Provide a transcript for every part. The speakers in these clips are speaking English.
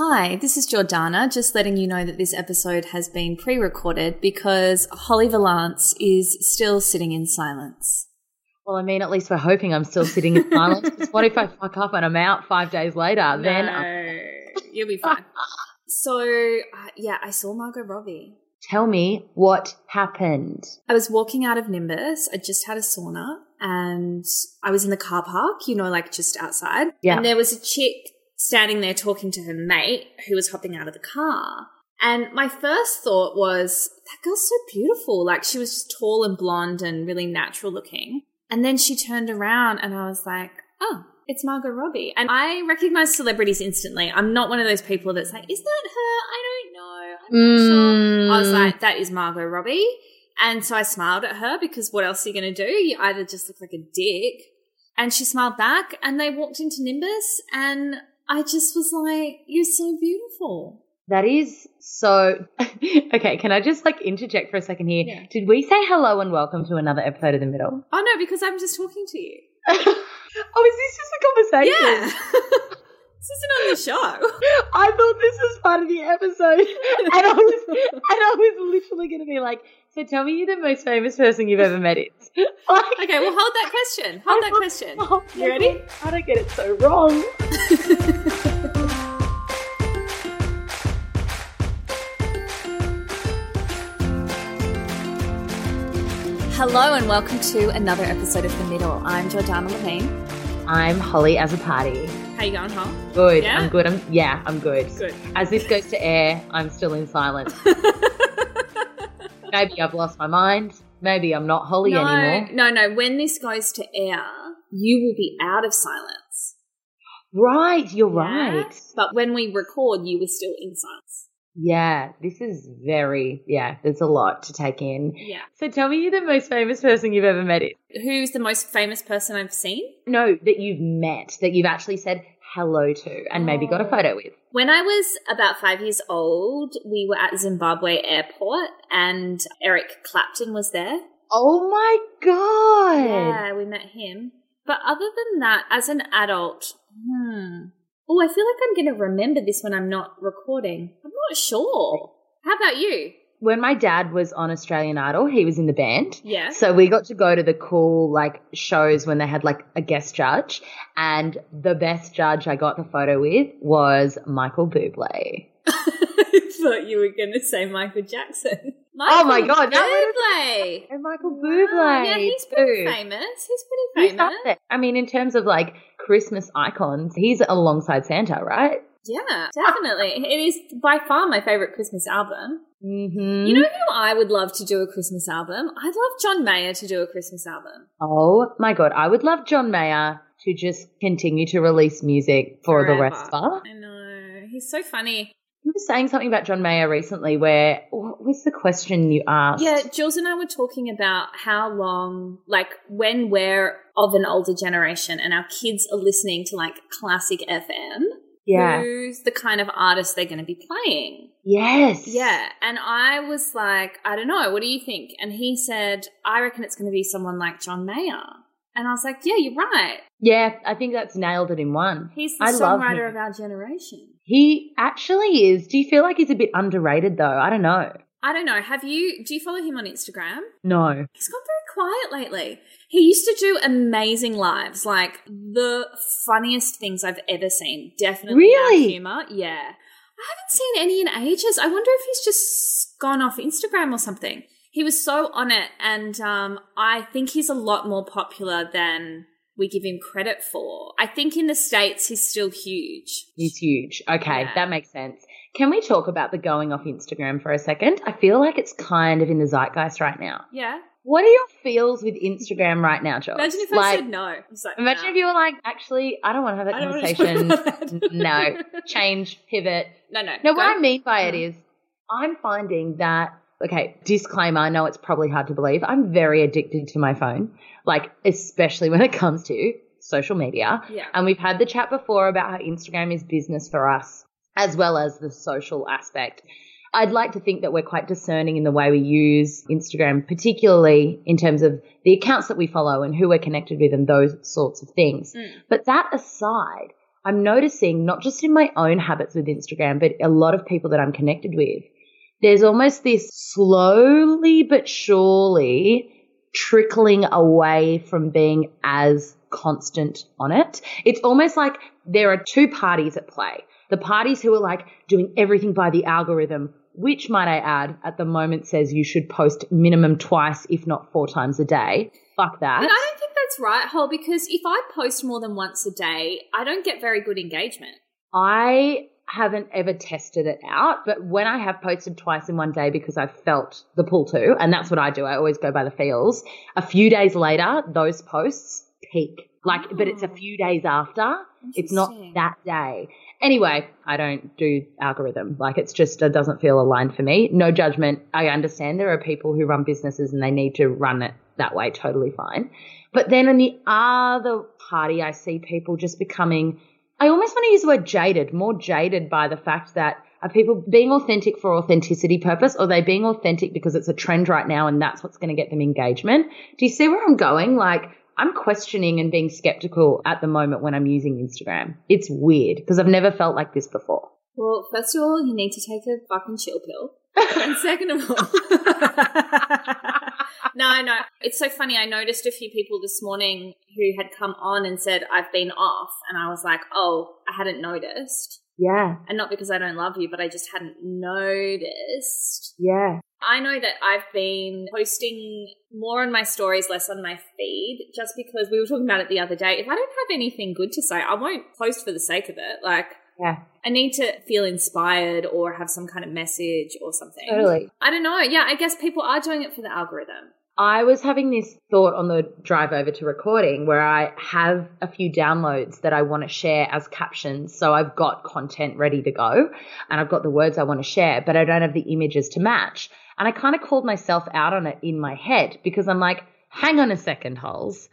Hi, this is Jordanna, just letting you know that this episode has been pre recorded because Hollie Valance is still sitting in silence. Well, I mean, at least we're hoping I'm still sitting in silence. 'cause what if I fuck up and I'm out five days later? Then I'm- you'll be fine. so, uh, yeah, I saw Margot Robbie. tell me what happened. I was walking out of Nimbus. I just had a sauna and I was in the car park, you know, like just outside. Yeah. And there was a chick standing there talking to her mate who was hopping out of the car. And my first thought was, that girl's so beautiful. Like she was just tall and blonde and really natural looking. And then she turned around and I was like, oh, it's Margot Robbie. And I recognize celebrities instantly. I'm not one of those people that's like, is that her? I don't know. I'm not sure. I was Mm. like, that is Margot Robbie. And so I smiled at her because what else are you going to do? You either just look like a dick. And she smiled back and they walked into Nimbus and I just was like, you're so beautiful. That is so. okay, can I just like interject for a second here? Yeah. Did we say hello and welcome to another episode of The Middle? Oh no, because I'm just talking to you. oh, is this just a conversation? Yeah. this isn't on the show. I thought this was part of the episode, and I was, and I was literally going to be like, "So tell me you're the most famous person you've ever met." It. like, Okay, well, hold that question. Hold that question. Oh, You ready? I don't get it so wrong. Hello and welcome to another episode of The Middle. I'm Jordanna Levin. I'm Hollie Azzopardi. How you going, huh? Good. Yeah? I'm good. I'm yeah. I'm good. Good. As this goes to air, I'm still in silence. Maybe I've lost my mind. Maybe I'm not Holly no, anymore. no, no. When this goes to air, you will be out of silence. Right. You're Yeah? right. But when we record, you were still in science. Yeah. This is very yeah. There's a lot to take in. Yeah. So tell me you're the most famous person you've ever met. It Who's the most famous person I've seen? no that you've met that you've actually said hello to and maybe got a Oh. photo with. When I was about five years old, we were at Zimbabwe airport and Eric Clapton was there. Oh my god. Yeah, we met him. But other than that, as an adult, hmm. Oh, I feel like I'm going to remember this when I'm not recording. I'm not sure. How about you? When my dad was on Australian Idol, he was in the band. Yeah. So we got to go to the cool like shows when they had like a guest judge, and the best judge I got the photo with was Michael Bublé. I thought you were going to say Michael Jackson. Oh my God, that Bublé. And Michael Wow, Bublé. Yeah, he's pretty too. famous. He's pretty He's up famous. there. I mean, in terms of like Christmas icons, he's alongside Santa, right? Yeah, definitely. it is by far my favorite Christmas album. Mm-hmm. You know who I would love to do a Christmas album? I'd love John Mayer to do a Christmas album. Oh my god, I would love John Mayer to just continue to release music for the rest of us. I know. He's so funny. You were saying something about John Mayer recently where what was the question you asked? Yeah, Jules and I were talking about how long, like, when we're of an older generation and our kids are listening to like classic FM, Yeah. who's the kind of artist they're going to be playing? Yes. Yeah. And I was like, I don't know. What do you think? And he said, I reckon it's going to be someone like John Mayer. And I was like, yeah, you're right. Yeah, I think that's nailed it in one. He's the I songwriter of our generation. He actually is. Do you feel like he's a bit underrated though? I don't know. I don't know. Have you, do you follow him on Instagram? No. He's gone very quiet lately. He used to do amazing lives, like the funniest things I've ever seen. Definitely Really? humor. Yeah. I haven't seen any in ages. I wonder if he's just gone off Instagram or something. He was so on it, and um, I think he's a lot more popular than we give him credit for. I think in the States he's still huge. He's huge. Okay, Yeah. that makes sense. Can we talk about the going off Instagram for a second? I feel like it's kind of in the zeitgeist right now. Yeah. What are your feels with Instagram right now, Josh? Imagine if I said no. Like, Imagine nah. if you were like, actually, I don't want to have that I don't wanna talk conversation. that. no, change, pivot. No, no. No, what. I mean by it Mm. I'm finding that, okay, disclaimer, I know it's probably hard to believe. I'm very addicted to my phone, like, especially when it comes to social media. Yeah. And we've had the chat before about how Instagram is business for us, as well as the social aspect. I'd like to think that we're quite discerning in the way we use Instagram, particularly in terms of the accounts that we follow and who we're connected with and those sorts of things. Mm. But that aside, I'm noticing not just in my own habits with Instagram, but a lot of people that I'm connected with, there's almost this slowly but surely trickling away from being as constant on it. It's almost like there are two parties at play. The parties who are like doing everything by the algorithm, which might I add, at the moment says you should post minimum twice, if not four times a day. Fuck that. But I don't think that's right, Hol, because if I post more than once a day, I don't get very good engagement. I haven't ever tested it out, but when I have posted twice in one day because I've felt the pull to, and that's what I do, I always go by the feels. A few days later, those posts peak. Like, but it's a Oh. few days after. It's not that day. Anyway, I don't do algorithm. Like, it's just, it doesn't feel aligned for me. No judgment. I understand there are people who run businesses and they need to run it that way. Totally fine. But then in the other party, I see people just becoming, I almost want to use the word jaded, more jaded by the fact that are people being authentic for authenticity purpose or are they being authentic because it's a trend right now and that's what's going to get them engagement? Do you see where I'm going? Like, I'm questioning and being skeptical at the moment when I'm using Instagram. It's weird because I've never felt like this before. Well, first of all, you need to take a fucking chill pill. And second of all, no, no. It's so funny. I noticed a few people this morning who had come on and said, I've been off. And I was like, oh, I hadn't noticed. Yeah, And not because I don't love you, but I just hadn't noticed. yeah. I know that I've been posting more on my stories, less on my feed, just because we were talking about it the other day. If I don't have anything good to say, I won't post for the sake of it. Like, Yeah, I need to feel inspired or have some kind of message or something. totally. I don't know. Yeah, I guess people are doing it for the algorithm. I was having this thought on the drive over to recording where I have a few downloads that I want to share as captions. So I've got content ready to go and I've got the words I want to share, but I don't have the images to match. And I kind of called myself out on it in my head because I'm like, hang on a second, holes.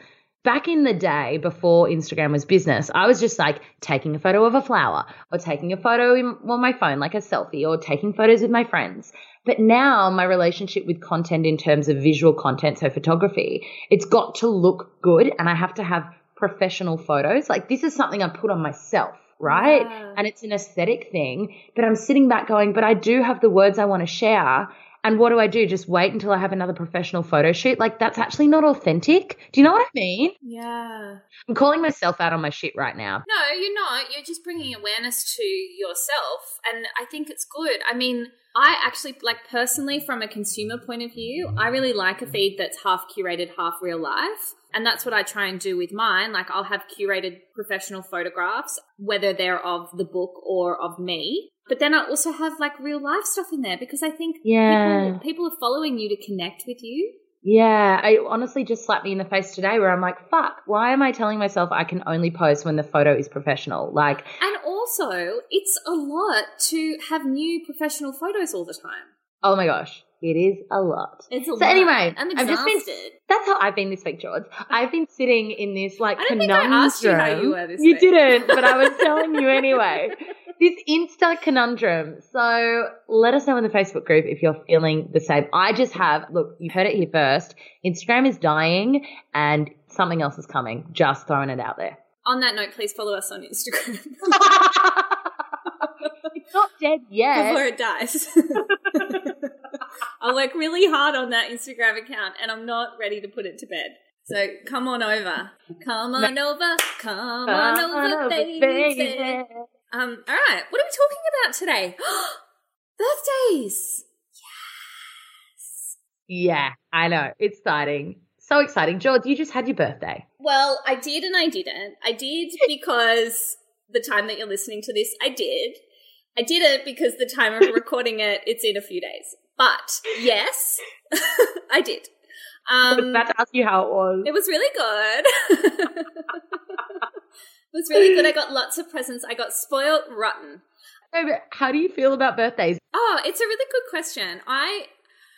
Back in the day before Instagram was business, I was just like taking a photo of a flower or taking a photo in, on my phone, like a selfie, or taking photos with my friends. But now my relationship with content in terms of visual content, so photography, it's got to look good and I have to have professional photos. Like this is something I put on myself, right? Yeah. And it's an aesthetic thing. But I'm sitting back going, but I do have the words I want to share. And what do I do? Just wait until I have another professional photo shoot? Like that's actually not authentic. Do you know what I mean? Yeah. I'm calling myself out on my shit right now. No, you're not. You're just bringing awareness to yourself. And I think it's good. I mean, I actually, like, personally, from a consumer point of view, I really like a feed that's half curated, half real life. And that's what I try and do with mine. Like, I'll have curated professional photographs, whether they're of the book or of me. But then I also have like real life stuff in there because I think Yeah. people, people are following you to connect with you. Yeah, I honestly just slapped me in the face today where I'm like, fuck, why am I telling myself I can only post when the photo is professional? Like, And also, it's a lot to have new professional photos all the time. oh my gosh, it is a lot. It's a So lot. anyway, I'm I've just been- That's how I've been this week, George. I've been sitting in this like I don't think conundrum. I asked you how you were this You week. didn't, but I was telling you anyway. This Insta conundrum. So let us know in the Facebook group if you're feeling the same. I just have, look, you heard it here first. Instagram is dying and something else is coming. Just throwing it out there. On that note, please follow us on Instagram it's not dead yet. before it dies. I work really hard on that Instagram account and I'm not ready to put it to bed. So come on over. Come on over. Come on over, baby. Um, all right. What are we talking about today? Birthdays. Yes. Yeah, I know. It's exciting. So exciting. George, you just had your birthday. Well, I did and I didn't. I did because the time that you're listening to this, I did. I did it because the time of recording it, it's in a few days. But yes, I did. I was Um, about to ask you how it was. it was really good. It was really good. I got lots of presents. I got spoiled rotten. No, but how do you feel about birthdays? Oh, it's a really good question. I,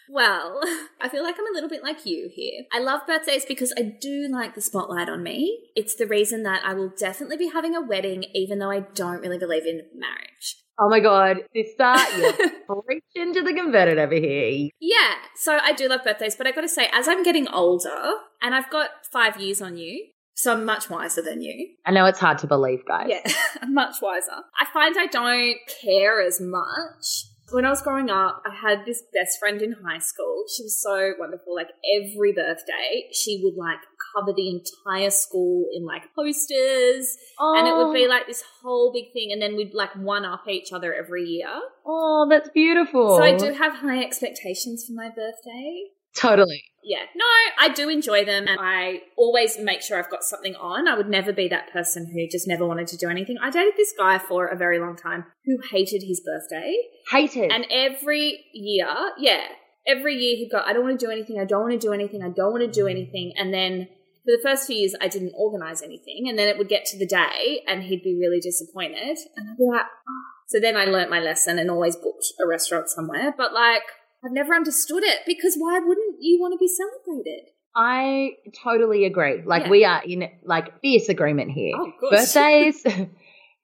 well, I feel like I'm a little bit like you here. I love birthdays because I do like the spotlight on me. It's the reason that I will definitely be having a wedding, even though I don't really believe in marriage. Oh my god, sister, you're preaching to the converted over here. Yeah, so I do love birthdays, but I gotta say, as I'm getting older, and I've got five years on you, so I'm much wiser than you. I know it's hard to believe, guys. Yeah, I'm much wiser. I find I don't care as much. When I was growing up, I had this best friend in high school. She was so wonderful. Like every birthday, she would like cover the entire school in like posters. And it would be oh. like this whole big thing. And then we'd like one up each other every year. oh, that's beautiful. So I do have high expectations for my birthday. totally. Yeah, no, I do enjoy them and I always make sure I've got something on. I would never be that person who just never wanted to do anything. I dated this guy for a very long time who hated his birthday. Hated. And every year, yeah, every year he'd go, I don't want to do anything, I don't want to do anything, I don't want to do mm. anything. And then for the first few years, I didn't organize anything. And then it would get to the day and he'd be really disappointed. And I'd be like, oh. So then I learnt my lesson and always booked a restaurant somewhere. But like, I've never understood it because why wouldn't you want to be celebrated? I totally agree. Like Yeah. we are in like fierce agreement here. Oh. Birthdays,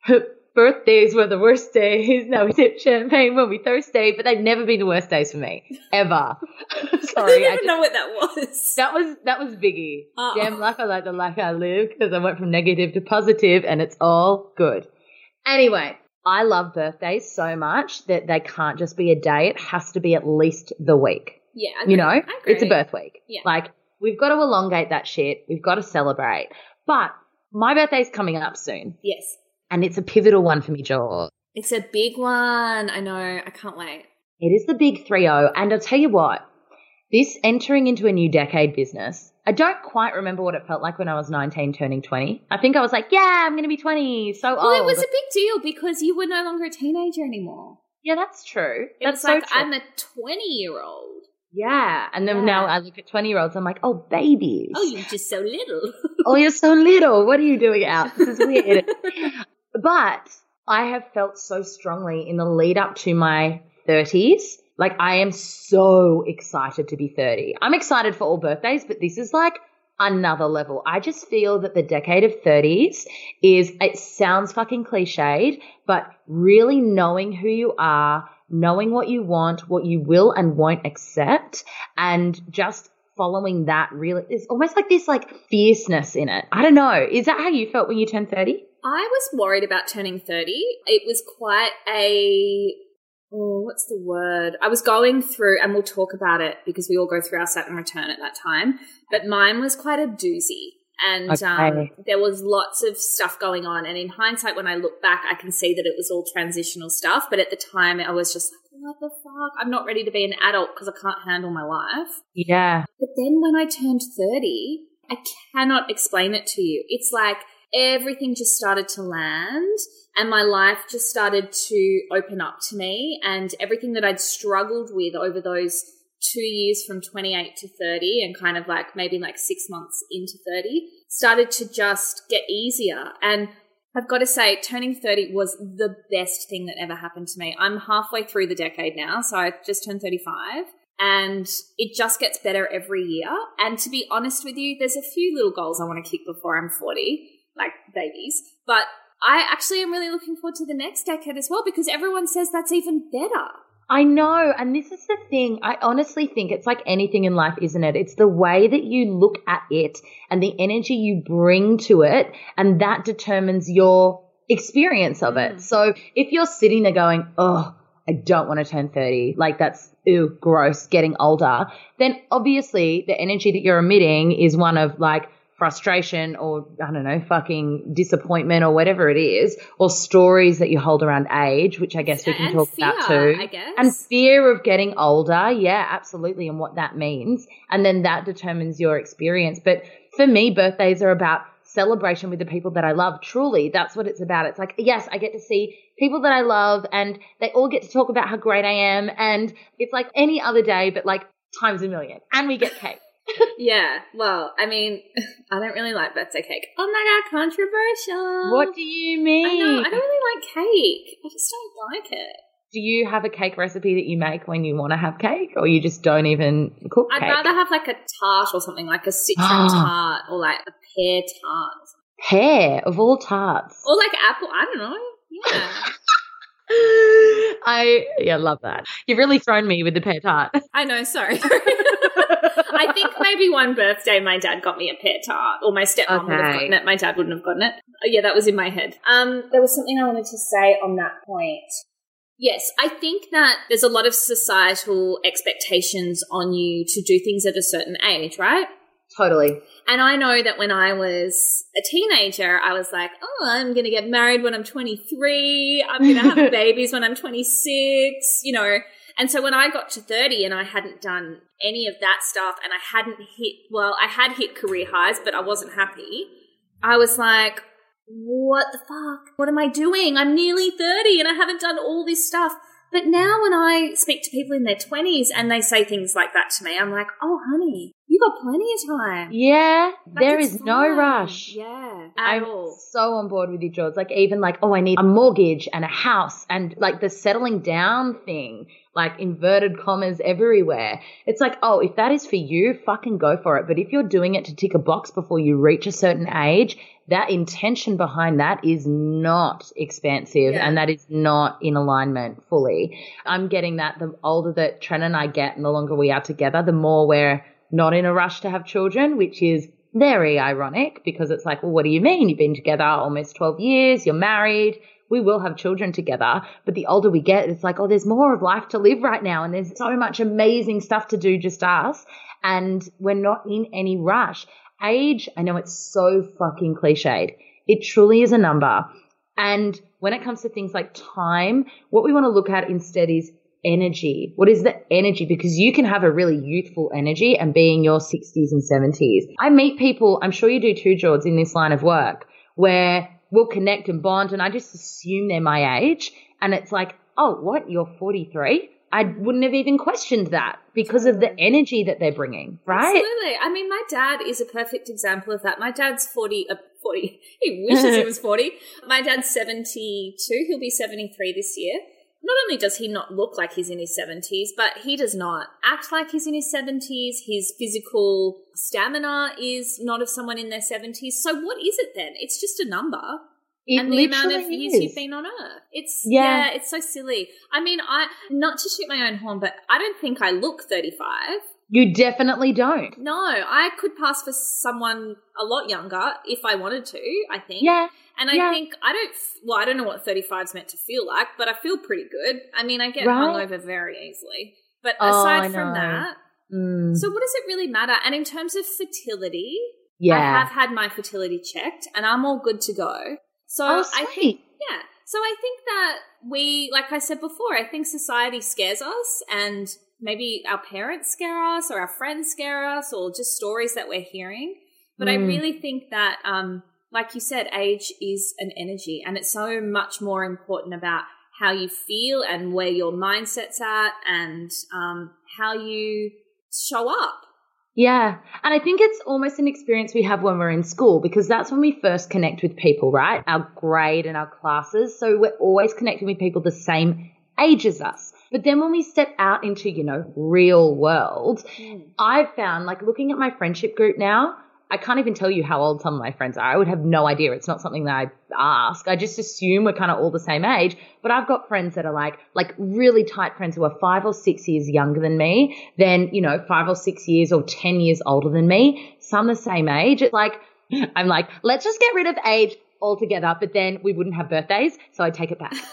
birthdays were the worst days. Now we sip champagne when we thirsty, but they've never been the worst days for me ever. I Sorry, I even just- know what that was. that was that was Biggie. Oh. Damn life I like the life I live because I went from negative to positive, and it's all good. Anyway, I love birthdays so much that they can't just be a day; it has to be at least the week. yeah, You know, it's a birth week. Yeah. Like, we've got to elongate that shit. We've got to celebrate. But my birthday's coming up soon, Yes. and it's a pivotal one for me, Joel. It's a big one. I know. I can't wait. It is the big 3 0. And I'll tell you what, this entering into a new decade business, I don't quite remember what it felt like when I was 19 turning 20. I think I was like, yeah, I'm going to be 20. So Well, old. it was a big deal because you were no longer a teenager anymore. yeah, that's true. It that's was so like, true. I'm a 20 year old. yeah. And then Yeah. now I look at 20 year olds, I'm like, oh, babies. Oh, you're just so little. oh, you're so little. What are you doing out? This is weird. but I have felt so strongly in the lead up to my 30s. Like, I am so excited to be 30. I'm excited for all birthdays, but this is like another level. I just feel that the decade of 30s is, it sounds fucking cliched, but really knowing who you are, knowing what you want, what you will and won't accept, and just following that really is almost like this like fierceness in it. I don't know. Is that how you felt when you turned 30? I was worried about turning 30. It was quite a. Oh, what's the word? I was going through, and we'll talk about it because we all go through our Saturn return at that time. But mine was quite a doozy. And um, there was lots of stuff going on. And in hindsight, when I look back, I can see that it was all transitional stuff. But at the time, I was just like, what the fuck? I'm not ready to be an adult because I can't handle my life. Yeah. But then when I turned 30, I cannot explain it to you. It's like everything just started to land and my life just started to open up to me and everything that I'd struggled with over those two years from 28 to 30 and kind of like maybe like six months into 30 started to just get easier. And I've got to say, turning 30 was the best thing that ever happened to me. I'm halfway through the decade now, so I just turned 35 and it just gets better every year. And to be honest with you, there's a few little goals I want to kick before I'm 40, like babies. But I actually am really looking forward to the next decade as well because everyone says that's even better. I know. And this is the thing. I honestly think it's like anything in life, isn't it? It's the way that you look at it and the energy you bring to it. And that determines your experience of it. Mm. So if you're sitting there going, oh, I don't want to turn 30, like that's, ew, gross, getting older, then obviously the energy that you're emitting is one of like, frustration or I don't know, fucking disappointment or whatever it is, or stories that you hold around age, which I guess we can And talk fear, about too. I guess. And fear of getting older, yeah, absolutely, and what that means. And then that determines your experience. But for me, birthdays are about celebration with the people that I love. Truly, that's what it's about. It's like, yes, I get to see people that I love and they all get to talk about how great I am. And it's like any other day, but like times a million. And we get cake. Yeah. Well, I mean, I don't really like birthday cake. Oh my god, controversial. What do you mean? I know. I don't really like cake. I just don't like it. do you have a cake recipe that you make when you want to have cake, or you just don't even cook I'd cake? rather have like a tart or something, like a citron tart or like a pear tart. Pear of all tarts. Or like apple. I don't know. Yeah. I yeah, love that. You've really thrown me with the pear tart. I know, sorry. I think maybe one birthday my dad got me a pear tart, or my stepmom would have gotten it. My dad wouldn't have gotten it. Oh, yeah, that was in my head. Um, there was something I wanted to say on that point. Yes, I think that there's a lot of societal expectations on you to do things at a certain age, right? totally. And I know that when I was a teenager, I was like, oh, I'm going to get married when I'm 23. I'm going to have babies when I'm 26, you know. And so when I got to 30 and I hadn't done any of that stuff and I hadn't hit, well, I had hit career highs, but I wasn't happy. I was like, what the fuck? What am I doing? I'm nearly 30 and I haven't done all this stuff. But now when I speak to people in their 20s and they say things like that to me, I'm like, oh, honey, you got plenty of time. Yeah, Like, there it's no rush. Yeah, I'm all. so on board with you, George. Like even like, oh, I need a mortgage and a house and like the settling down thing, like inverted commas everywhere. It's like, oh, if that is for you, fucking go for it. But if you're doing it to tick a box before you reach a certain age, that intention behind that is not expansive Yeah. and that is not in alignment fully. I'm getting that the older that Trent and I get and the longer we are together, the more we're not in a rush to have children, which is very ironic because it's like, well, what do you mean? You've been together almost 12 years, you're married, we will have children together. But the older we get, it's like, oh, there's more of life to live right now. And there's so much amazing stuff to do, just us. And we're not in any rush. Age, I know it's so fucking cliched. It truly is a number. And when it comes to things like time, what we want to look at instead is energy. What is the energy? Because you can have a really youthful energy and be in your 60s and 70s. I meet people, I'm sure you do too, George, in this line of work, where we'll connect and bond, and I just assume they're my age. And it's like, oh, what? You're 43? I wouldn't have even questioned that because of the energy that they're bringing, right? Absolutely. I mean, my dad is a perfect example of that. My dad's 40, uh, 40. He wishes he was 40. My dad's 72. He'll be 73 this year. Not only does he not look like he's in his 70s, but he does not act like he's in his 70s. His physical stamina is not of someone in their 70s. So what is it then? It's just a number. It and the amount of literally years is. you've been on Earth. It's Yeah. yeah. it's so silly. I mean, I not to shoot my own horn, but I don't think I look thirty five. You definitely don't. No, I could pass for someone a lot younger if I wanted to. I think. Yeah. And I yeah. think I don't. Well, I don't know what thirty five is meant to feel like, but I feel pretty good. I mean, I get Right. hungover very easily. But Oh, aside I from that, Mm, so what does it really matter? And in terms of fertility, yeah. I have had my fertility checked, and I'm all good to go. So oh, I think yeah. So I think that we, like I said before, I think society scares us and maybe our parents scare us or our friends scare us or just stories that we're hearing. But I Mm. really think that, um, like you said, age is an energy and it's so much more important about how you feel and where your mindset's at and um, how you show up. Yeah. And I think it's almost an experience we have when we're in school because that's when we first connect with people, right? Our grade and our classes. So we're always connecting with people the same age as us. But then when we step out into, you know, real world, I've found like looking at my friendship group now, I can't even tell you how old some of my friends are. I would have no idea. It's not something that I ask. I just assume we're kind of all the same age. But I've got friends that are like, like really tight friends who are five or six years younger than me, then, you know, five or six years or 10 years older than me, some the same age. It's like, I'm like, let's just get rid of age altogether, but then we wouldn't have birthdays. So I take it back.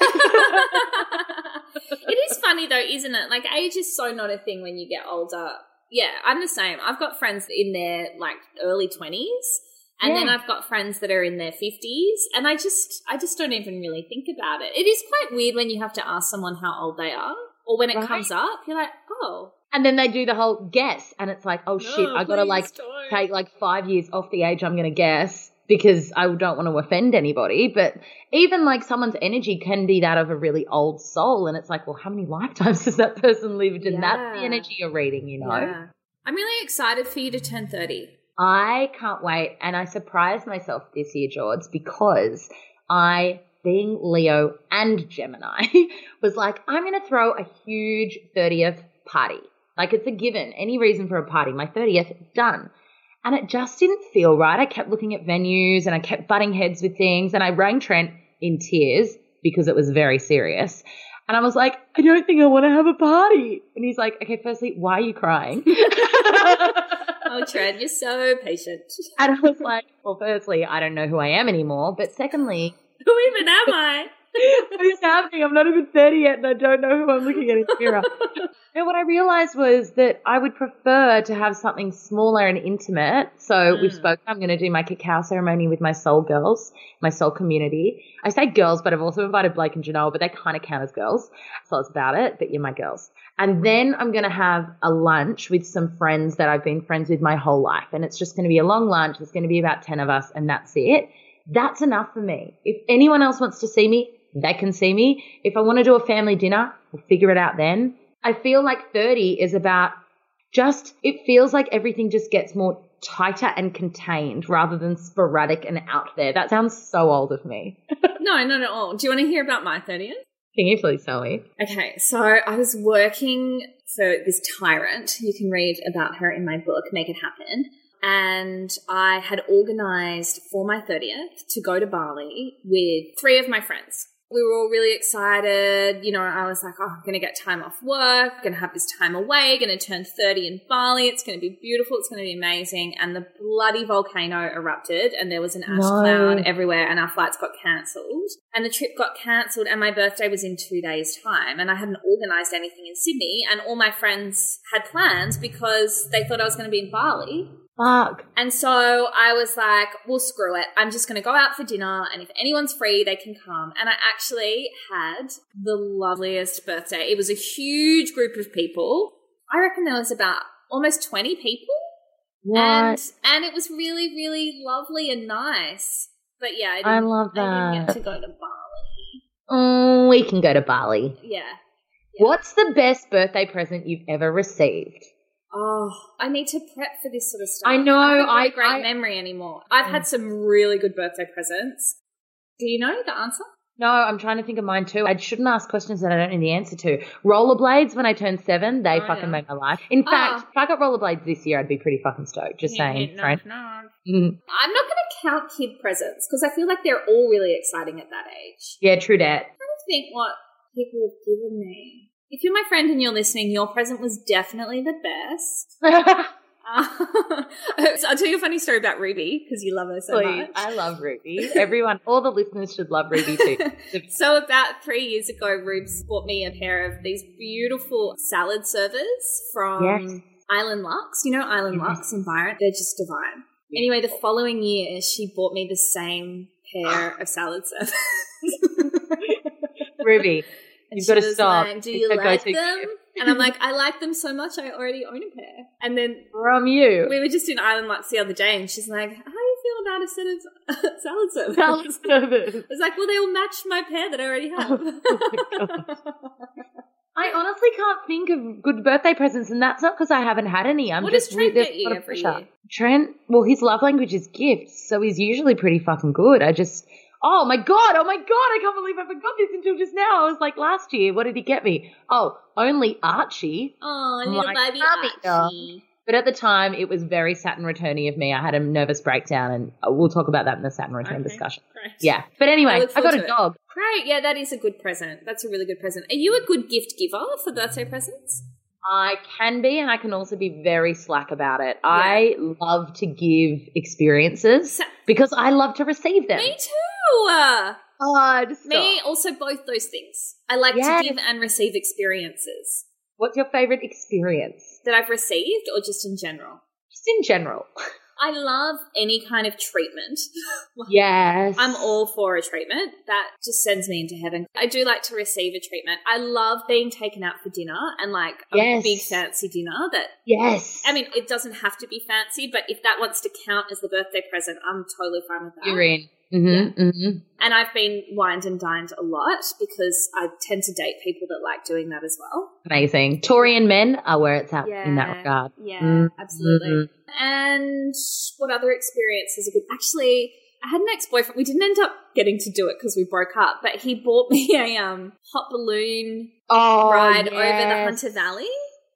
it is funny though, isn't it? Like age is so not a thing when you get older. Yeah, I'm the same. I've got friends in their like early twenties, and then I've got friends that are in their fifties, and I just, I just don't even really think about it. It is quite weird when you have to ask someone how old they are, or when it Right. comes up, you're like, oh, And then they do the whole guess, and it's like, oh shit, I gotta like don't. take like five years off the age I'm gonna guess because I don't want to offend anybody. But even like someone's energy can be that of a really old soul, and it's like, well, how many lifetimes has that person lived? And that's the energy you're reading, you know? Yeah. I'm really excited for you to turn 30. I can't wait. And I surprised myself this year, George, because I, being Leo and Gemini, was like, I'm going to throw a huge 30th party. Like it's a given. Any reason for a party. My 30th, done. And it just didn't feel right. I kept looking at venues and I kept butting heads with things. And I rang Trent in tears because it was very serious. And I was like, I don't think I want to have a party. And he's like, okay, firstly, why are you crying? oh, Trent, you're so patient. And I was like, well, firstly, I don't know who I am anymore. But secondly, who even am I? What is happening? I'm not even 30 yet and I don't know who I'm looking at in the mirror. and what I realized was that I would prefer to have something smaller and intimate. So mm. we've spoken, I'm going to do my cacao ceremony with my soul girls, my soul community. I say girls, but I've also invited Blake and Janelle, but they kind of count as girls. So it's about it, but you're my girls. And then I'm going to have a lunch with some friends that I've been friends with my whole life. And it's just going to be a long lunch. It's going to be about 10 of us and that's it. That's enough for me. If anyone else wants to see me, they can see me. If I want to do a family dinner, we'll figure it out then. I feel like 30 is about just, it feels like everything just gets more tighter and contained rather than sporadic and out there. That sounds so old of me. no, not at all. Do you want to hear about my 30th? Can you please tell me? Okay, so I was working for this tyrant. You can read about her in my book, Make It Happen. And I had organized for my 30th to go to Bali with three of my friends we were all really excited. You know, I was like, oh, I'm going to get time off work, going to have this time away, going to turn 30 in Bali. It's going to be beautiful. It's going to be amazing. And the bloody volcano erupted and there was an ash no. cloud everywhere and our flights got cancelled. And the trip got cancelled and my birthday was in two days' time. And I hadn't organized anything in Sydney and all my friends had plans because they thought I was going to be in Bali. Fuck. And so I was like, well, screw it. I'm just going to go out for dinner. And if anyone's free, they can come. And I actually had the loveliest birthday. It was a huge group of people. I reckon there was about almost 20 people. What? And, and it was really, really lovely and nice. But yeah, I, I love that. I didn't get to go to Bali. Oh, we can go to Bali. Yeah. yeah. What's the best birthday present you've ever received? Oh, I need to prep for this sort of stuff. I know. I I a great I, memory anymore. I've had some really good birthday presents. Do you know the answer? No, I'm trying to think of mine too. I shouldn't ask questions that I don't know the answer to. Rollerblades when I turned seven, they oh, fucking yeah. made my life. In oh. fact, if I got rollerblades this year, I'd be pretty fucking stoked. Just yeah, saying, right? No. Mm. I'm not going to count kid presents because I feel like they're all really exciting at that age. Yeah, true that. I'm trying to think what people have given me. If you're my friend and you're listening, your present was definitely the best. uh, I'll tell you a funny story about Ruby because you love her so Please. much. I love Ruby. Everyone, all the listeners should love Ruby too. so about three years ago, Rubes bought me a pair of these beautiful salad servers from yes. Island Lux. You know Island yes. Lux in Byron? They're just divine. Anyway, the following year, she bought me the same pair of salad servers. Ruby, You've got to stop. Like, Do you like them? and I'm like, I like them so much, I already own a pair. And then from you, we were just in Island Lux the other day, and she's like, "How do you feel about a set of salad servers?" Salad servers. It's like, well, they will match my pair that I already have. Oh I honestly can't think of good birthday presents, and that's not because I haven't had any. I'm what just does Trent get you every year? Trent, well, his love language is gifts, so he's usually pretty fucking good. I just Oh my god, oh my god, I can't believe I forgot this until just now. I was like, last year, what did he get me? Oh, only Archie. Oh, little baby Archie. But at the time, it was very Saturn returny of me. I had a nervous breakdown, and uh, we'll talk about that in the Saturn return okay, discussion. Great. Yeah. But anyway, I, I got a dog. Great. Yeah, that is a good present. That's a really good present. Are you a good gift giver for birthday presents? I can be, and I can also be very slack about it. Yeah. I love to give experiences because I love to receive them. Me too. Oh, Me also both those things. I like yes. to give and receive experiences. What's your favorite experience that I've received, or just in general? Just in general. I love any kind of treatment. yes. I'm all for a treatment. That just sends me into heaven. I do like to receive a treatment. I love being taken out for dinner and like a yes. big fancy dinner that Yes. I mean, it doesn't have to be fancy, but if that wants to count as the birthday present, I'm totally fine with that. You're in. Mm-hmm, mm-hmm. And I've been wined and dined a lot because I tend to date people that like doing that as well. Amazing. Taurian men are where it's at in that regard. Yeah, Mm, absolutely. And what other experiences are good? Actually, I had an ex-boyfriend. We didn't end up getting to do it because we broke up, but he bought me a um hot balloon Oh, ride over the. Hunter Valley,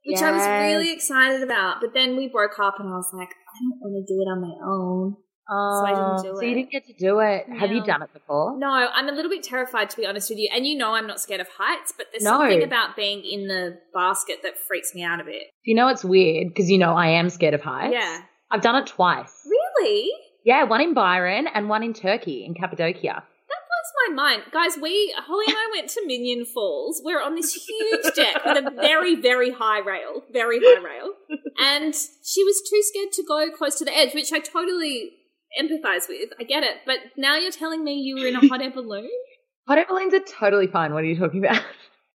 which I was really excited about. But then we broke up, and I was like, I don't want to do it on my own. Oh, I didn't oh, do so you didn't get to do it. Have you done it before? No, I'm a little bit terrified to be honest with you. And you know I'm not scared of heights, but there's No. something about being in the basket that freaks me out a bit. You know it's weird because you know I am scared of heights. Yeah. I've done it twice. Really? Yeah, one in Byron and one in Turkey in Cappadocia. That blows my mind. Guys, we, Hollie and I went to Minyon Falls. We're on this huge deck with a very, very high rail, very high rail. And she was too scared to go close to the edge, which I totally empathize with. I get it. But now you're telling me you were in a hot air balloon? Hot air balloons are totally fine. What are you talking about?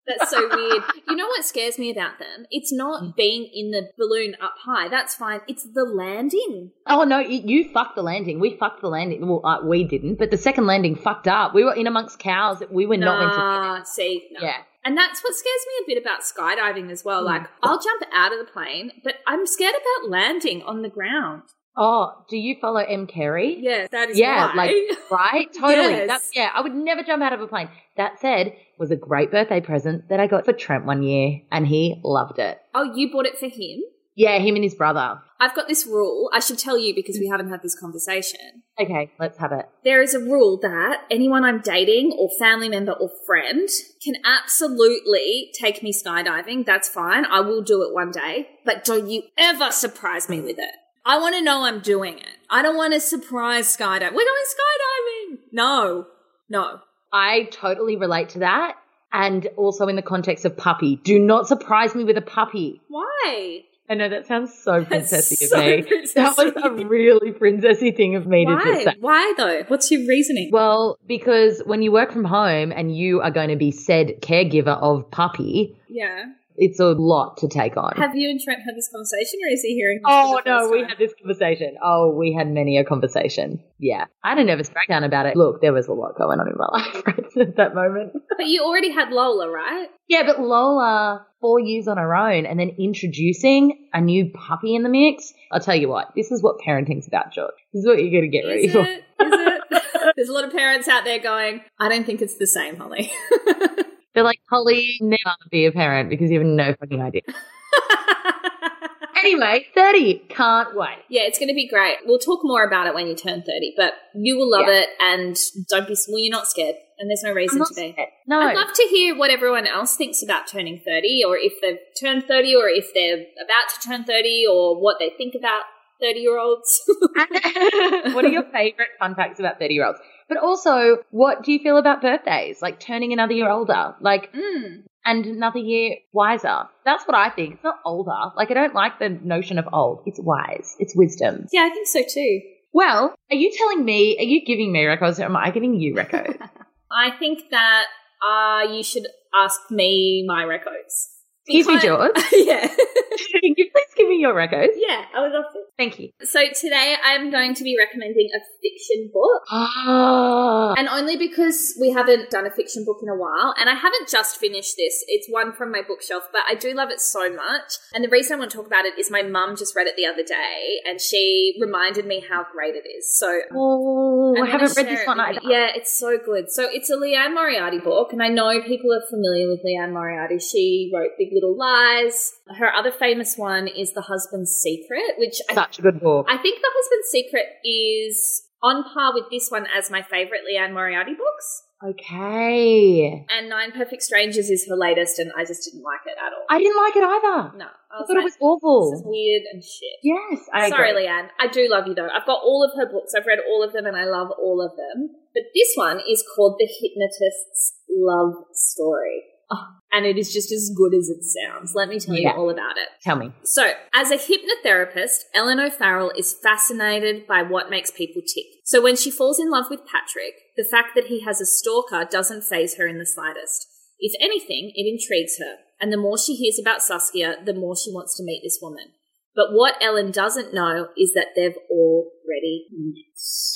That's so weird. You know what scares me about them? It's not being in the balloon up high. That's fine. It's the landing. Oh no, you, you fucked the landing. We fucked the landing. Well, uh, we didn't, but the second landing fucked up. We were in amongst cows. We were not meant to. Nah, see, no. Yeah. And that's what scares me a bit about skydiving as well. Mm. Like, I'll jump out of the plane, but I'm scared about landing on the ground. Oh, do you follow M Carey? Yes, that is Yeah, why. like right, totally. Yes. That's yeah. I would never jump out of a plane. That said, it was a great birthday present that I got for Trent one year, and he loved it. oh, you bought it for him? Yeah, him and his brother. I've got this rule. I should tell you because we haven't had this conversation. Okay, let's have it. There is a rule that anyone I'm dating or family member or friend can absolutely take me skydiving. That's fine. I will do it one day. But don't you ever surprise me with it. I want to know I'm doing it. I don't want to surprise skydive. We're going skydiving. No, no. I totally relate to that, and also in the context of puppy. Do not surprise me with a puppy. Why? I know that sounds so princessy so of me. That was a really princessy thing of me to just say. Why though? What's your reasoning? Well, because when you work from home and you are going to be said caregiver of puppy, yeah. It's a lot to take on. Have you and Trent had this conversation, or is he hearing? Oh no, first we had this conversation. Oh, we had many a conversation. Yeah. I had a nervous breakdown about it. Look, there was a lot going on in my life right at that moment. But you already had Lola, right? Yeah, but Lola, four years on her own and then introducing a new puppy in the mix. I'll tell you what, this is what parenting's about, George. This is what you're going to get ready Is for. it? Is it? There's a lot of parents out there going, I don't think it's the same, Hollie. They're like, Hollie, never be a parent because you have no fucking idea. Anyway, 30. Can't wait. yeah, it's going to be great. We'll talk more about it when you turn 30, but you will love Yeah. it and don't be, well, you're not scared and there's no reason to be. scared. No. I'd love to hear what everyone else thinks about turning 30 or if they've turned 30 or if they're about to turn 30 or what they think about 30 year olds. what are your favorite fun facts about 30 year olds? But also, what do you feel about birthdays? Like turning another year older, like, mm. and another year wiser. That's what I think. It's not older. Like, I don't like the notion of old. It's wise. It's wisdom. Yeah, I think so too. Well, are you telling me, are you giving me records or am I giving you records? I think that uh, you should ask me my records. Excuse me, George. yeah. Can you please give me your records? yeah, I was off it. Thank you. So today I'm going to be recommending a fiction book. Ah. And only because we haven't done a fiction book in a while, and I haven't just finished this. It's one from my bookshelf, but I do love it so much. And the reason I want to talk about it is my mum just read it the other day, and she reminded me how great it is. So Oh, I haven't read this one either. Yeah, it's so good. So it's a Liane Moriarty book, and I know people are familiar with Liane Moriarty. She wrote Big Little Lies. Her other famous one is The Husband's Secret, which I, Such a good book. I think The Husband's Secret is on par with this one as my favorite Liane Moriarty books. Okay. And Nine Perfect Strangers is her latest, and I just didn't like it at all. I didn't like it either. no, I I thought like, it was awful. This is weird and shit. Yes, I Sorry, agree. Leanne. I do love you though. I've got all of her books. I've read all of them and I love all of them. But this one is called The Hypnotist's Love Story. Oh, and it is just as good as it sounds. Let me tell Yeah. you all about it. Tell me. So, as a hypnotherapist, Ellen O'Farrell is fascinated by what makes people tick. So, when she falls in love with Patrick, the fact that he has a stalker doesn't phase her in the slightest. If anything, it intrigues her. And the more she hears about Saskia, the more she wants to meet this woman. But what Ellen doesn't know is that they've already met.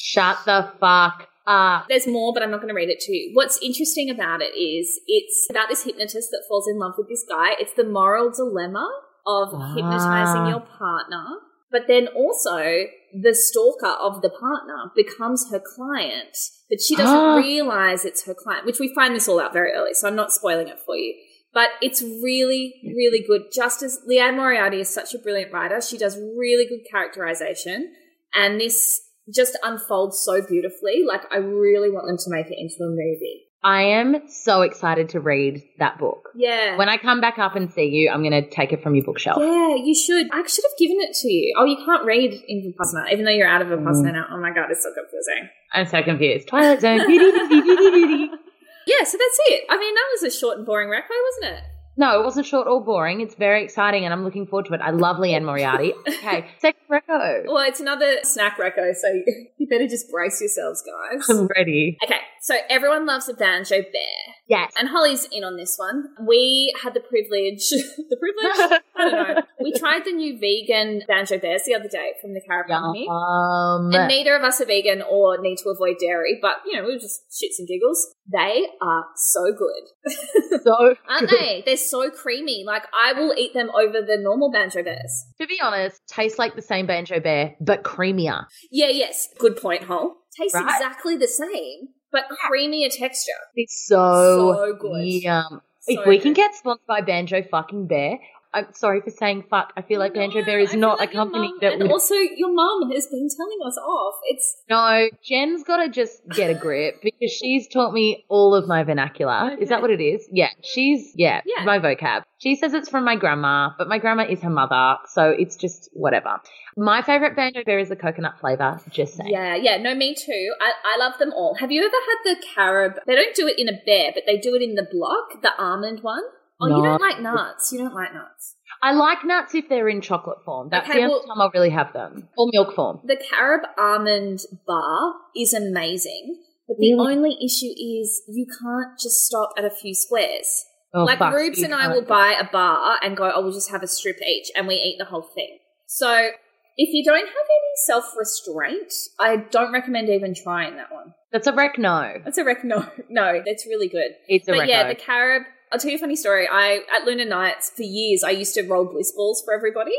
Shut the fuck Uh, There's more, but I'm not going to read it to you. What's interesting about it is it's about this hypnotist that falls in love with this guy. It's the moral dilemma of Ah. hypnotizing your partner, but then also the stalker of the partner becomes her client, but she doesn't Ah. realize it's her client, which we find this all out very early, so I'm not spoiling it for you. But it's really, really good. Just as Liane Moriarty is such a brilliant writer, she does really good characterization. And this just unfolds so beautifully. Like, I really want them to make it into a movie. I am so excited to read that book. Yeah. When I come back up and see you, I'm going to take it from your bookshelf. yeah, you should. I should have given it to you. Oh, you can't read in Vipassana, even though you're out of Vipassana mm. now. Oh my god, it's so confusing. I'm so confused. Twilight Zone. Yeah, so that's it. I mean, that was a short and boring reco, wasn't it? No, it wasn't short or boring. It's very exciting and I'm looking forward to it. I love Liane Moriarty. Okay, second reco. Well, it's another snack reco, so you, you better just brace yourselves, guys. I'm ready. Okay, so everyone loves a banjo bear. Yes. And Hollie's in on this one. We had the privilege, the privilege? I don't know. We tried the new vegan banjo bears the other day from the Company. Um, And neither of us are vegan or need to avoid dairy, but you know, we were just shits and giggles. They are so good. so Aren't good. they? They're so creamy. Like I will eat them over the normal banjo bears. To be honest, tastes like the same banjo bear, but creamier. Yeah, yes. Good point, Hole. Tastes Right? exactly the same, but creamier texture. It's so, So good. yum. So if we can get sponsored by Banjo fucking Bear, I'm sorry for saying fuck. I feel like Banjo Bear is I not like a company mum- that and would. also your mum has been telling us off. It's No, Jen's got to just get a grip because she's taught me all of my vernacular. Is that what it is? Yeah, she's, yeah, Yeah. my vocab. She says it's from my grandma, but my grandma is her mother, so it's just whatever. My favorite Banjo Bear is the coconut flavor, just saying. yeah, yeah. No, me too. I, I love them all. Have you ever had the carob? They don't do it in a bear, but they do it in the block, the almond one. Oh, you don't like nuts. You don't like nuts. I like nuts if they're in chocolate form. That's Okay, the only well- time I'll really have them. Or milk form. The carob almond bar is amazing, but the Really? only issue is you can't just stop at a few squares. Oh, like fuck, Rubes and I will buy a bar and go, oh, we'll just have a strip each, and we eat the whole thing. So if you don't have any self restraint, I don't recommend even trying that one. That's a rec no. That's a rec. No, no, that's really good. It's a wreck. but rec yeah, the carob. I'll tell you a funny story. I at Luna Nights for years I used to roll bliss balls for everybody,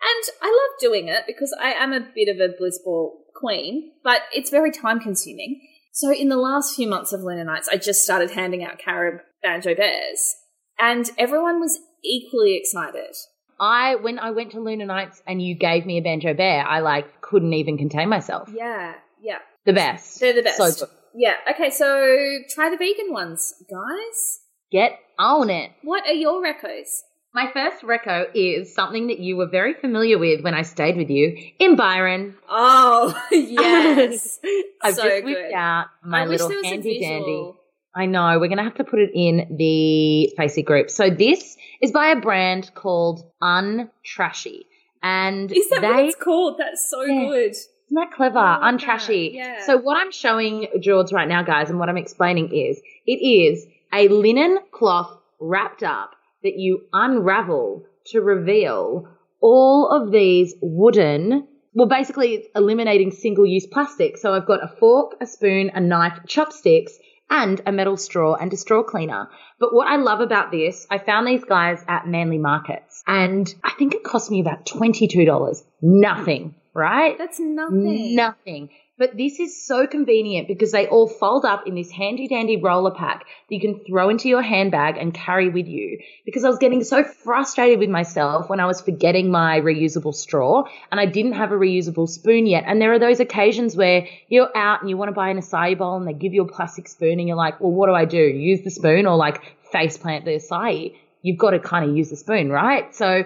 and I love doing it because I am a bit of a bliss ball queen, but it's very time consuming. So in the last few months of Luna Nights, I just started handing out carob banjo bears, and everyone was equally excited. I when I went to Luna Nights and you gave me a banjo bear, I like couldn't even contain myself. Yeah, yeah, The best. they're the best. So yeah. Okay, so try the vegan ones, guys. Get on it. What are your recos? My first reco is something that you were very familiar with when I stayed with you in Byron. Oh yes. I've So just whipped good. out my I little there was a handy dandy. I know, we're going to have to put it in the Facey group. So this is by a brand called Untrashy. And Is that they, what it's called? That's so Yeah. good. Isn't that clever? Untrashy. that, yeah. So what I'm showing George right now, guys, and what I'm explaining is it is a linen cloth wrapped up that you unravel to reveal all of these wooden well, basically, it's eliminating single use plastic. So I've got a fork, a spoon, a knife, chopsticks, and a metal straw and a straw cleaner. But what I love about this, I found these guys at Manly Markets, and I think it cost me about $22. Nothing, right? That's nothing. Nothing. But this is so convenient because they all fold up in this handy dandy roller pack that you can throw into your handbag and carry with you. Because I was getting so frustrated with myself when I was forgetting my reusable straw and I didn't have a reusable spoon yet. And there are those occasions where you're out and you want to buy an acai bowl and they give you a plastic spoon and you're like, well, what do I do? Use the spoon or like face plant the acai? You've got to kind of use the spoon, right? So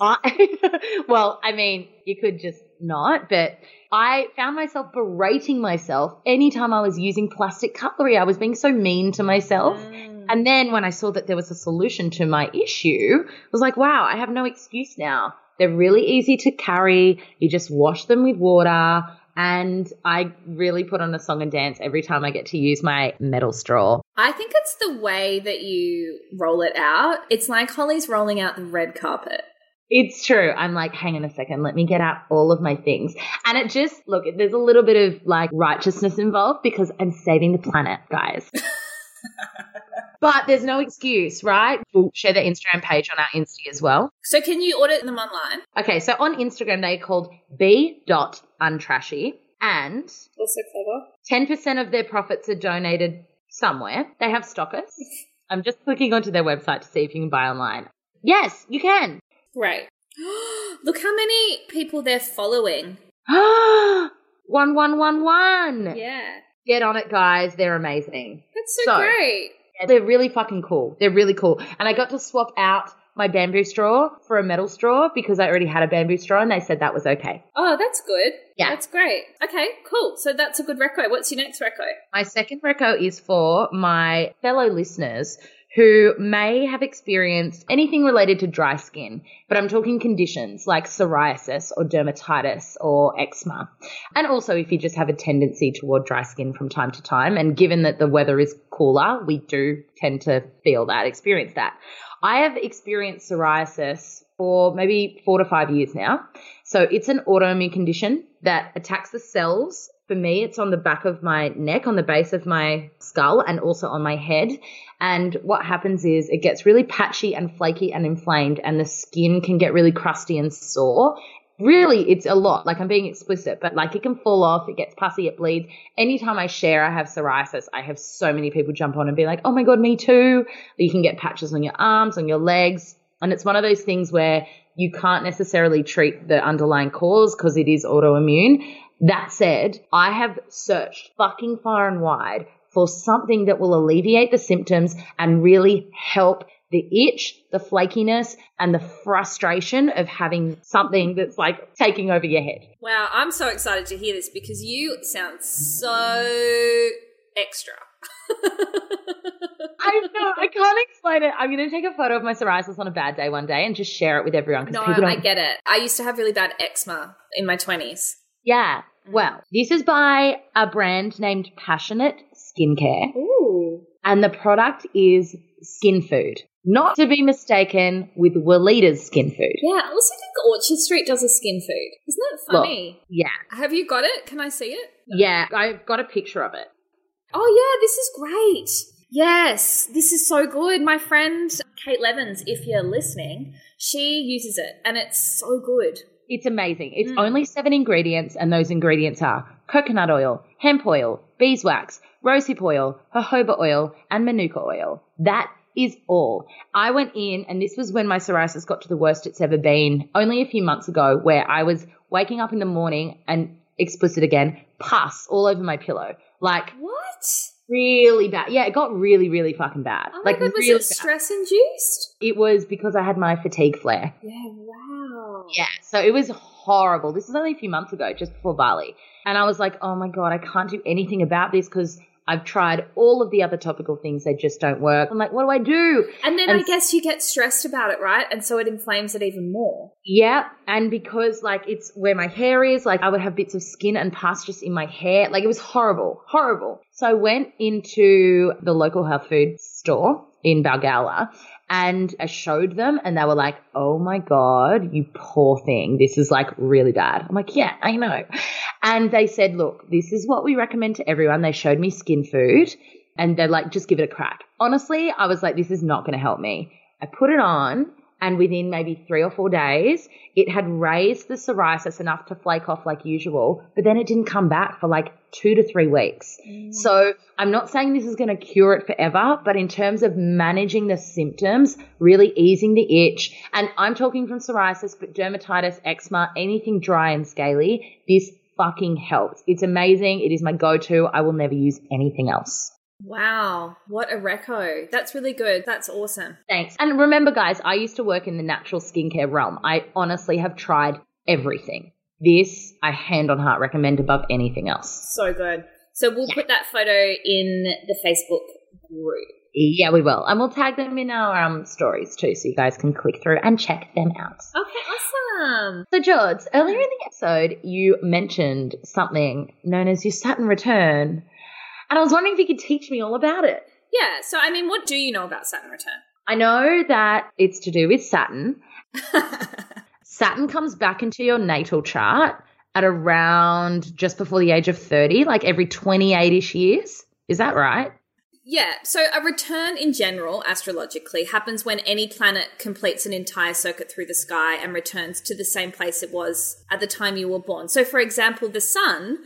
I, well, I mean, you could just not, but I found myself berating myself anytime I was using plastic cutlery. I was being so mean to myself. Mm. And then when I saw that there was a solution to my issue, I was like, wow, I have no excuse now. They're really easy to carry. You just wash them with water. And I really put on a song and dance every time I get to use my metal straw. I think it's the way that you roll it out. It's like Hollie's rolling out the red carpet. It's true. I'm like, hang on a second, let me get out all of my things. And it just, look, there's a little bit of like righteousness involved because I'm saving the planet, guys. but there's no excuse, right? We'll share the Instagram page on our Insta as well. So can you order them online? Okay, so on Instagram, they're called b.untrashy and Also clever. 10% of their profits are donated somewhere. They have stockers. I'm just clicking onto their website to see if you can buy online. Yes, you can. Great. Look how many people they're following. one, one, one, one. Yeah. Get on it, guys. They're amazing. That's so, So- great. Yeah, They're really fucking cool. They're really cool. And I got to swap out my bamboo straw for a metal straw because I already had a bamboo straw and they said that was okay. Oh, that's good. Yeah. That's great. Okay, cool. So that's a good reco. What's your next reco? My second reco is for my fellow listeners who may have experienced anything related to dry skin, but I'm talking conditions like psoriasis or dermatitis or eczema. And also if you just have a tendency toward dry skin from time to time, and given that the weather is cooler, we do tend to feel that, experience that. I have experienced psoriasis for maybe four to five years now. So it's an autoimmune condition that attacks the cells. For me, it's on the back of my neck, on the base of my skull, and also on my head. And what happens is it gets really patchy and flaky and inflamed, and the skin can get really crusty and sore. Really, it's a lot. Like I'm being explicit, but like it can fall off, it gets pussy, it bleeds. Anytime I share I have psoriasis, I have so many people jump on and be like, oh my God, me too. You can get patches on your arms, on your legs. And it's one of those things where you can't necessarily treat the underlying cause because it is autoimmune. That said, I have searched fucking far and wide for something that will alleviate the symptoms and really help the itch, the flakiness, and the frustration of having something that's like taking over your head. Wow, I'm so excited to hear this because you sound so extra. I know, I can't explain it. I'm going to take a photo of my psoriasis on a bad day one day and just share it with everyone no, I get it. I used to have really bad eczema in my 20s. Yeah. Mm. Well, this is by a brand named Passionate Skincare, Ooh. and the product is skin food. Not to be mistaken with Weleda's skin food. Yeah, I also think Orchard Street does a skin food. Isn't that Look. funny? Yeah. Have you got it? Can I see it? Yeah, I've got a picture of it. Oh, yeah, this is great. Yes, this is so good. My friend Kate Levins, if you're listening, she uses it and it's so good. It's amazing. It's Mm. only seven ingredients, and those ingredients are coconut oil, hemp oil, beeswax, rosehip oil, jojoba oil, and manuka oil. That is all. I went in, and this was when my psoriasis got to the worst it's ever been, only a few months ago, where I was waking up in the morning and explicit again, pus all over my pillow. Like, What? Really bad. Yeah, it got really, really fucking bad. Oh my like, god, was really it bad. stress induced? It was because I had my fatigue flare. Yeah, wow. Yeah, so it was horrible. This was only a few months ago, just before Bali. And I was like, oh my God, I can't do anything about this because I've tried all of the other topical things, they just don't work. I'm like, what do I do? And then And- I guess you get stressed about it, right? And so it inflames it even more. Yeah, and because like it's where my hair is, like I would have bits of skin and pus just in my hair. Like it was horrible, horrible. So I went into the local health food store in Balgowlah and I showed them and they were like, oh my God, you poor thing. This is like really bad. I'm like, yeah, I know. And they said, look, this is what we recommend to everyone. They showed me skin food and they're like, just give it a crack. Honestly, I was like, this is not going to help me. I put it on and within maybe three or four days, it had raised the psoriasis enough to flake off like usual, but then it didn't come back for like two to three weeks. Mm. So I'm not saying this is going to cure it forever, but in terms of managing the symptoms, really easing the itch, and I'm talking from psoriasis, but dermatitis, eczema, anything dry and scaly, this fucking helps. It's amazing. It is my go-to. I will never use anything else. Wow, what a reco. That's really good. That's awesome. Thanks. And remember, guys, I used to work in the natural skincare realm. I honestly have tried everything. This, I hand on heart recommend above anything else. So good. So we'll put that photo in the Facebook group. Yeah, we will. And we'll tag them in our um, stories too, so you guys can click through and check them out. Okay, awesome. So, George, earlier in the episode, you mentioned something known as your Saturn return. And I was wondering if you could teach me all about it. Yeah, so I mean, what do you know about Saturn return? I know that it's to do with Saturn, Saturn comes back into your natal chart at around just before the age of 30, like every 28 ish years. Is that right? Yeah, so a return in general, astrologically, happens when any planet completes an entire circuit through the sky and returns to the same place it was at the time you were born. So, for example, the sun,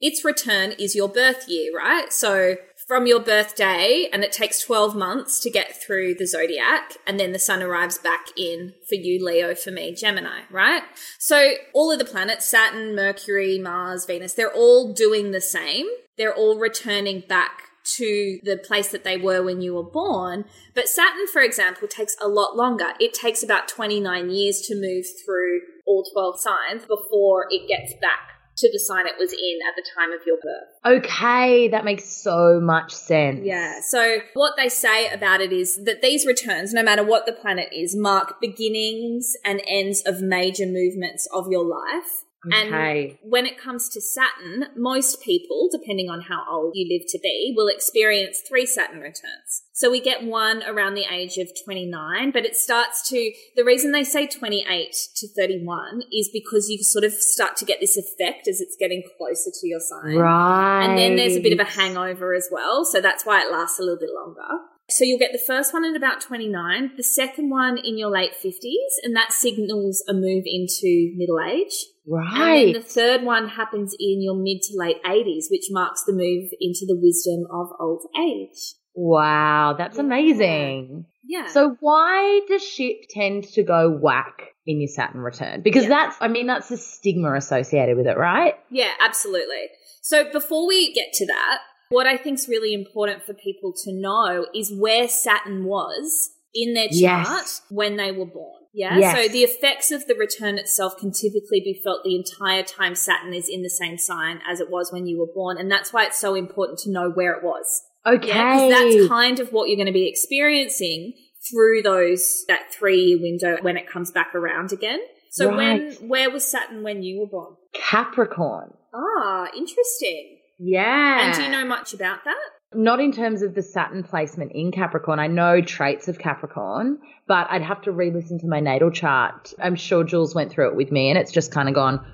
its return is your birth year, right? So, from your birthday, and it takes 12 months to get through the zodiac, and then the sun arrives back in for you, Leo, for me, Gemini, right? So, all of the planets, Saturn, Mercury, Mars, Venus, they're all doing the same. They're all returning back to the place that they were when you were born. But Saturn, for example, takes a lot longer. It takes about 29 years to move through all 12 signs before it gets back to the sign it was in at the time of your birth. Okay, that makes so much sense. Yeah. So what they say about it is that these returns, no matter what the planet is, mark beginnings and ends of major movements of your life. Okay. And when it comes to Saturn, most people, depending on how old you live to be, will experience three Saturn returns. So we get one around the age of 29, but it starts to, the reason they say 28 to 31 is because you sort of start to get this effect as it's getting closer to your sign. Right. And then there's a bit of a hangover as well. So that's why it lasts a little bit longer. So you'll get the first one at about 29, the second one in your late 50s, and that signals a move into middle age. Right. And then the third one happens in your mid to late 80s, which marks the move into the wisdom of old age. Wow, that's Yeah. amazing. Yeah. So why does shit tend to go whack in your Saturn return? Because Yeah. that's, I mean, that's the stigma associated with it, right? Yeah, absolutely. So before we get to that, what I think is really important for people to know is where Saturn was in their chart Yes. when they were born. Yeah. Yes. So the effects of the return itself can typically be felt the entire time Saturn is in the same sign as it was when you were born. And that's why it's so important to know where it was. Okay. Yeah. Because that's kind of what you're going to be experiencing through those, that three year window when it comes back around again. So Right. when, where was Saturn when you were born? Capricorn. Ah, interesting. Yeah. And do you know much about that? Not in terms of the Saturn placement in Capricorn. I know traits of Capricorn, but I'd have to re listen to my natal chart. I'm sure Jules went through it with me and it's just kind of gone,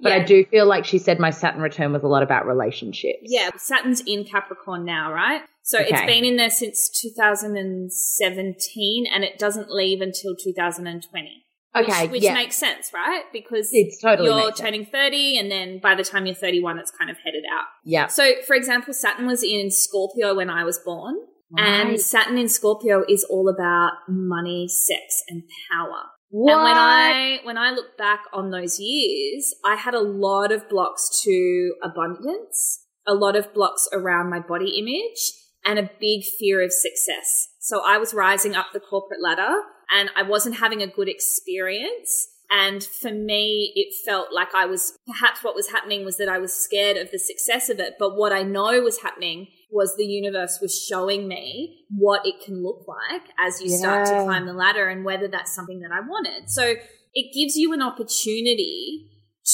but I do feel like she said my Saturn return was a lot about relationships. Yeah, Saturn's in Capricorn now, right? So it's been in there since 2017 and it doesn't leave until 2020. Okay. Which, yeah. makes sense, right? Because It's totally you're sense. turning 30 and then by the time you're 31, it's kind of headed out. yeah. So, for example, Saturn was in Scorpio when I was born. And Saturn in Scorpio is all about money, sex, and power. What? And when I when I look back on those years, I had a lot of blocks to abundance, a lot of blocks around my body image, and a big fear of success. So I was rising up the corporate ladder and I wasn't having a good experience. And for me, it felt like I was perhaps what was happening was that I was scared of the success of it. But what I know was happening was the universe was showing me what it can look like as you start to climb the ladder and whether that's something that I wanted. So it gives you an opportunity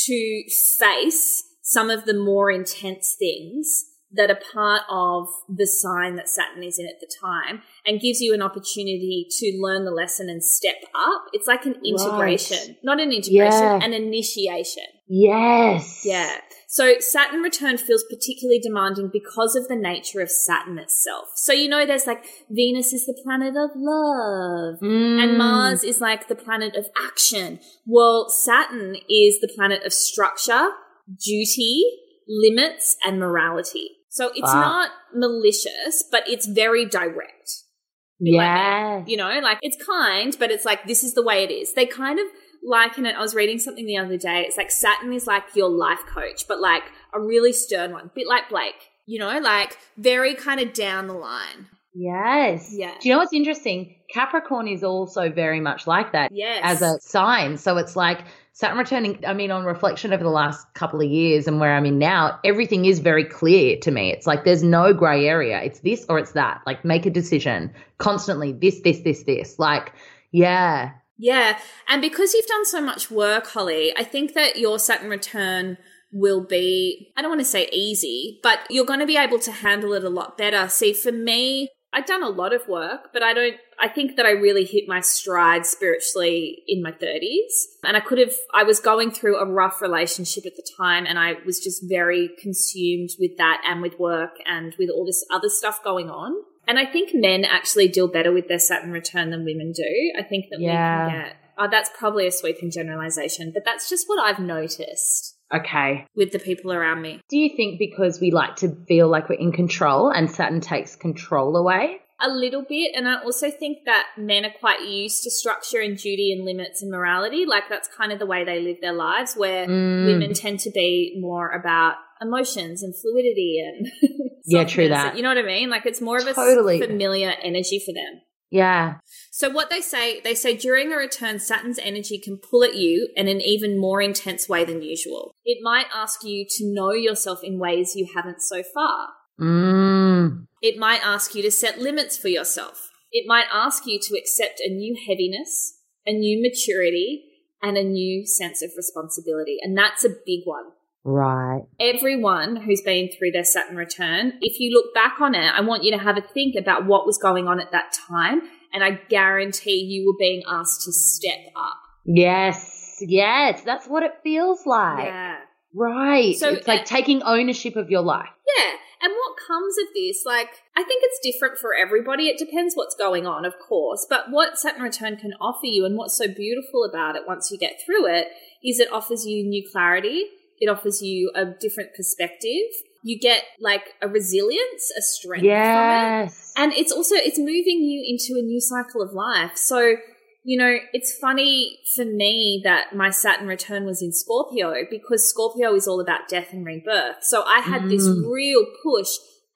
to face some of the more intense things that are part of the sign that Saturn is in at the time and gives you an opportunity to learn the lesson and step up. It's like an integration, not an integration, Yeah. an initiation. Yes. Yeah. So Saturn return feels particularly demanding because of the nature of Saturn itself. So you know there's like Venus is the planet of love Mm. and Mars is like the planet of action. Well, Saturn is the planet of structure, duty, limits and morality. So it's Wow. not malicious, but it's very direct. Yeah. You know, like it's kind, but it's like this is the way it is. They kind of liken it. I was reading something the other day. It's like Saturn is like your life coach, but like a really stern one, bit like Blake. You know, like very kind of down the line. Yes. Yeah. Do you know what's interesting? Capricorn is also very much like that Yes. as a sign. So it's like Saturn returning, I mean, on reflection over the last couple of years and where I'm in now, everything is very clear to me. It's like there's no gray area. It's this or it's that. Like make a decision constantly. This, this, this, this. Like, yeah. Yeah. And because you've done so much work, Hollie, I think that your Saturn return will be, I don't want to say easy, but you're going to be able to handle it a lot better. See, for me, I'd done a lot of work, but I don't, I think that I really hit my stride spiritually in my 30s. And I could have, I was going through a rough relationship at the time and I was just very consumed with that and with work and with all this other stuff going on. And I think men actually deal better with their Saturn return than women do. I think that Yeah. we can get, oh, that's probably a sweeping generalization, but that's just what I've noticed Okay. with the people around me. Do you think because we like to feel like we're in control and Saturn takes control away? A little bit. And I also think that men are quite used to structure and duty and limits and morality. Like that's kind of the way they live their lives, where Mm. women tend to be more about emotions and fluidity and. Yeah, true that. You know what I mean? Like it's more of a Totally. familiar energy for them. Yeah. So what they say, they say during a return, Saturn's energy can pull at you in an even more intense way than usual. It might ask you to know yourself in ways you haven't so far. Mm. It might ask you to set limits for yourself. It might ask you to accept a new heaviness, a new maturity, and a new sense of responsibility. And that's a big one. Right. Everyone who's been through their Saturn return, if you look back on it, I want you to have a think about what was going on at that time. And I guarantee you were being asked to step up. Yes. Yes. That's what it feels like. Yeah. Right. So, it's like uh, taking ownership of your life. Yeah. And what comes of this, like, I think it's different for everybody. It depends what's going on, of course. But what Saturn return can offer you and what's so beautiful about it once you get through it is it offers you new clarity. It offers you a different perspective. You get like a resilience, a strength from it. Yes. And it's also, it's moving you into a new cycle of life. So, you know, it's funny for me that my Saturn return was in Scorpio because Scorpio is all about death and rebirth. So I had this Mm. real push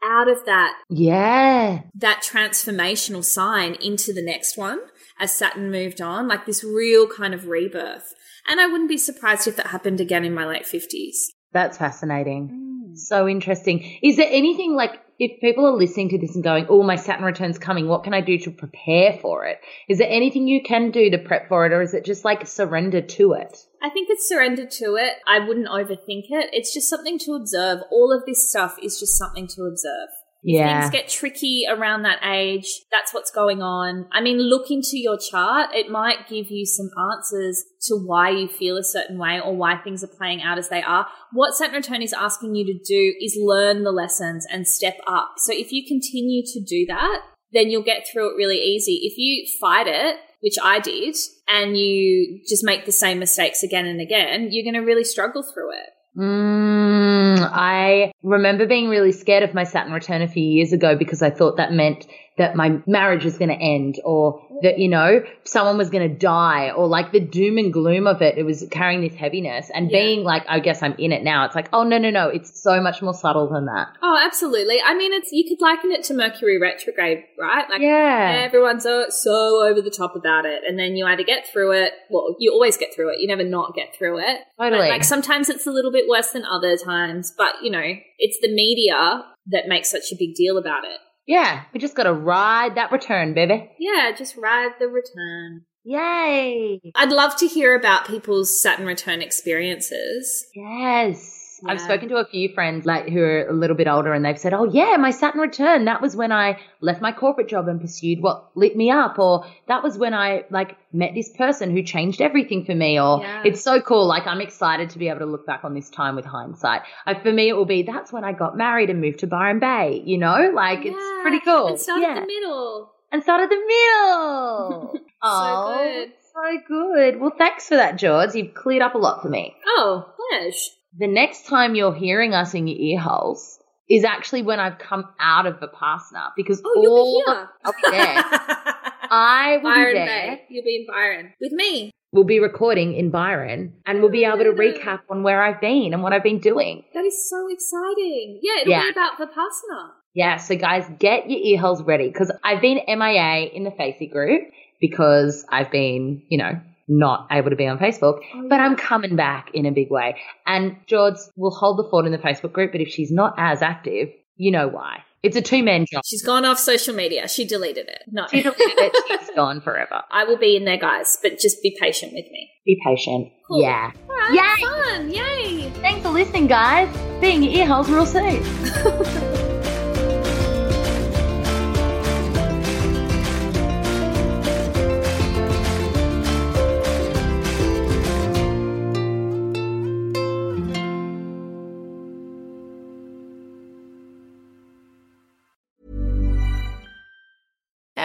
out of that yeah. that transformational sign into the next one as Saturn moved on, like this real kind of rebirth. And I wouldn't be surprised if that happened again in my late 50s. That's fascinating. Mm. So interesting. Is there anything like if people are listening to this and going, "Oh, my Saturn return's coming. What can I do to prepare for it?" Is there anything you can do to prep for it, or is it just like surrender to it? I think it's surrender to it. I wouldn't overthink it. It's just something to observe. All of this stuff is just something to observe. Yeah. Things get tricky around that age. That's what's going on. I mean, look into your chart. It might give you some answers to why you feel a certain way or why things are playing out as they are. What Saturn return is asking you to do is learn the lessons and step up. So if you continue to do that, then you'll get through it really easy. If you fight it, which I did, and you just make the same mistakes again and again, you're going to really struggle through it. Mm, I remember being really scared of my Saturn return a few years ago because I thought that meant that my marriage was going to end or that, you know, someone was going to die or like the doom and gloom of it. It was carrying this heaviness and Yeah. being like, I guess I'm in it now. It's like, oh, no, no, no. It's so much more subtle than that. Oh, absolutely. I mean, it's you could liken it to Mercury retrograde, right? Like Yeah. everyone's so, so over the top about it, and then you either get through it. Well, you always get through it. You never not get through it. But, Totally. like sometimes it's a little bit worse than other times, but you know, it's the media that makes such a big deal about it. Yeah. We just got to ride that return, baby. Yeah, just ride the return. Yay. I'd love to hear about people's Saturn return experiences. Yes. I've spoken to a few friends like who are a little bit older and they've said, "Oh yeah, my Saturn return, that was when I left my corporate job and pursued what lit me up or that was when I like met this person who changed everything for me or Yeah. it's so cool like I'm excited to be able to look back on this time with hindsight. For me it will be that's when I got married and moved to Byron Bay, you know? Like it's pretty cool. And start yeah. at the middle. and start at the middle. oh, good. So good. Well, thanks for that, George. You've cleared up a lot for me Oh, pleasure. The next time you're hearing us in your ear holes is actually when I've come out of Vipassana because Oh, you'll all be here. I'll be there. I will Byron be there. Bay. You'll be in Byron with me. We'll be recording in Byron and we'll be able to oh, recap on where I've been and what I've been doing. That is so exciting. Yeah, it'll Yeah. be about Vipassana. Yeah, so guys, get your ear holes ready because I've been MIA in the Facey group because I've been, you know, not able to be on Facebook, Oh, but. I'm mm. coming back in a big way. And George will hold the fort in the Facebook group, but if she's not as active, you know why. It's a two man job. She's gone off social media. She deleted it. No. She deleted it, she's gone forever. I will be in there, guys, but just be patient with me. Be patient. Cool. Yeah. All right, Yay! fun. Yay. Thanks for listening, guys. Being your ear holes real soon.